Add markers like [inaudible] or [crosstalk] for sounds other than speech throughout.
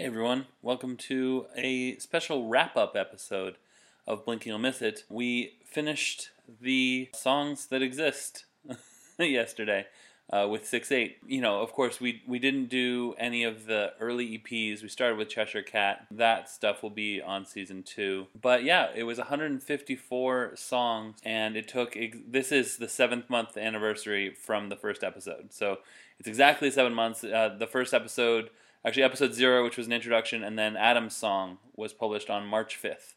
Hey everyone, welcome to a special wrap up episode of Blinking You'll Miss It. We finished the songs that exist [laughs] yesterday uh, with 6 8. You know, of course, we, we didn't do any of the early EPs. We started with Cheshire Cat. That stuff will be on season two. But yeah, it was 154 songs, and it took this is the seventh month anniversary from the first episode. So it's exactly seven months. Uh, the first episode actually episode zero, which was an introduction, and then Adam's song was published on March 5th.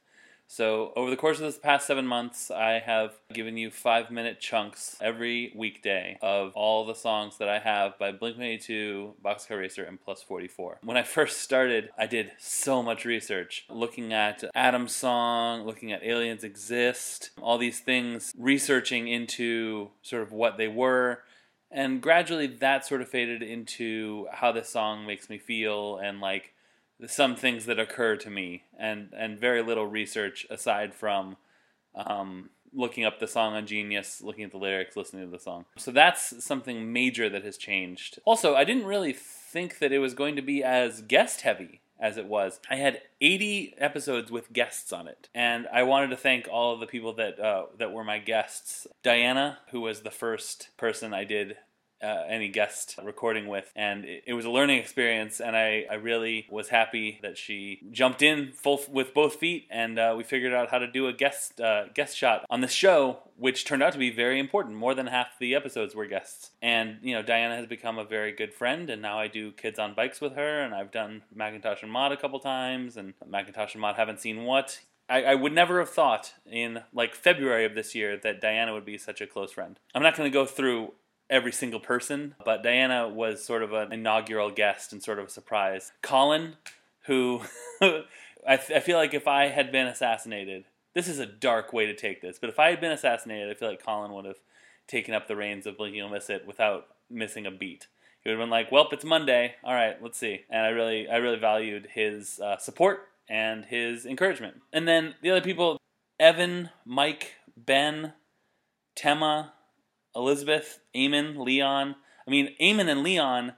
So, over the course of this past seven months, I have given you five minute chunks every weekday of all the songs that I have by Blink 182, Boxcar Racer, and Plus 44. When I [laughs] first started, I did so much research looking at Adam's song, looking at Aliens Exist, all these things, researching into sort of what they were and gradually that sort of faded into how this song makes me feel and like some things that occur to me and and very little research aside from um, looking up the song on Genius, looking at the lyrics, listening to the song. So that's something major that has changed. Also, I didn't really think that it was going to be as guest heavy as it was. I had 80 episodes with guests on it, and I wanted to thank all of the people that uh, that were my guests. Diana, who was the first person I did uh, any guest recording with, and it, it, was a learning experience. And I, I really was happy that she jumped in full with both feet, and uh, we figured out how to do a guest uh, guest shot on the show, which turned out to be very important. More than half the episodes were guests, and you know Diana has become a very good friend, and now I do kids on bikes with her, and I've done Macintosh and Mod a couple times, and Macintosh and Mod haven't seen what. I, I, would never have thought in like February of this year that Diana would be such a close friend. I'm not going to go through every single person, but Diana was sort of an inaugural guest and sort of a surprise. Colin, who [laughs] I, th- I feel like if I had been assassinated, this is a dark way to take this, but if I had been assassinated, I feel like Colin would have taken up the reins of Blinking You'll Miss It without missing a beat. He would have been like, "Well, it's Monday. All right, let's see." And I really, I really valued his uh, support and his encouragement. And then the other people: Evan, Mike, Ben, Tema, Elizabeth, Eamon, Leon. I mean, Eamon and Leon,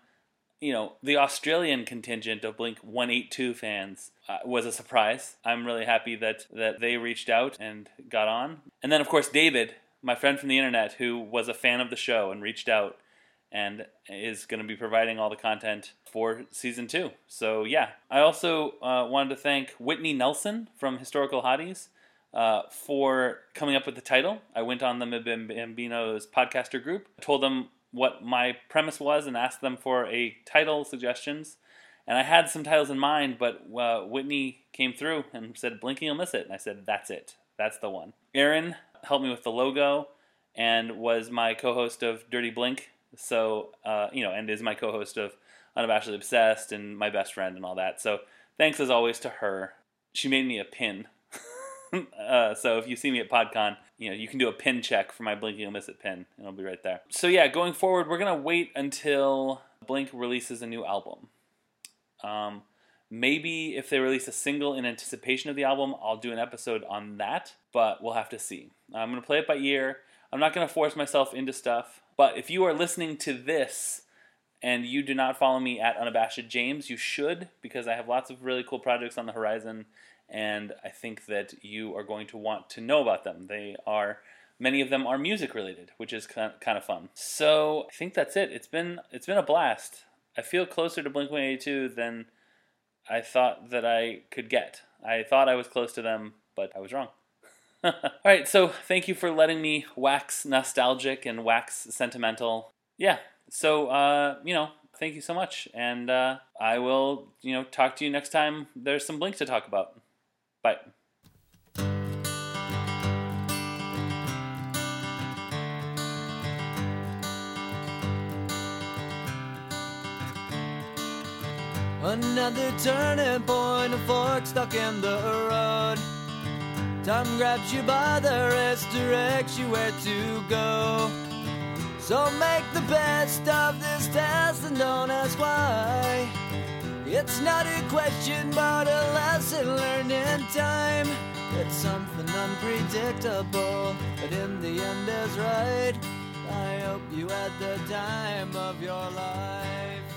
you know, the Australian contingent of Blink 182 fans uh, was a surprise. I'm really happy that, that they reached out and got on. And then, of course, David, my friend from the internet, who was a fan of the show and reached out and is going to be providing all the content for season two. So, yeah. I also uh, wanted to thank Whitney Nelson from Historical Hotties uh, for coming up with the title. I went on the Bambino's podcaster group, told them what my premise was, and asked them for a title suggestions. And I had some titles in mind, but uh, Whitney came through and said, Blinking, you'll miss it. And I said, That's it. That's the one. Aaron helped me with the logo and was my co host of Dirty Blink. So, uh, you know, and is my co host of Unabashedly Obsessed and my best friend and all that. So, thanks as always to her. She made me a pin [laughs] uh, so if you see me at PodCon, you know you can do a pin check for my Blink You'll Miss It pin, and it'll be right there. So yeah, going forward, we're gonna wait until Blink releases a new album. Um, maybe if they release a single in anticipation of the album, I'll do an episode on that. But we'll have to see. I'm gonna play it by ear. I'm not gonna force myself into stuff. But if you are listening to this and you do not follow me at Unabashed James, you should because I have lots of really cool projects on the horizon and I think that you are going to want to know about them. They are many of them are music related, which is kind of fun. So I think that's it. It's been it's been a blast. I feel closer to Blink One Eighty Two than I thought that I could get. I thought I was close to them, but I was wrong. [laughs] All right, so thank you for letting me wax nostalgic and wax sentimental. Yeah, so uh, you know, thank you so much, and uh, I will you know talk to you next time. There's some Blink to talk about. Bye. Another turning point, a fork stuck in the road. Time grabs you by the wrist, directs you where to go. So make the best of this test and don't ask why. It's not a question, but a lesson learned in time. It's something unpredictable, but in the end is right. I hope you had the time of your life.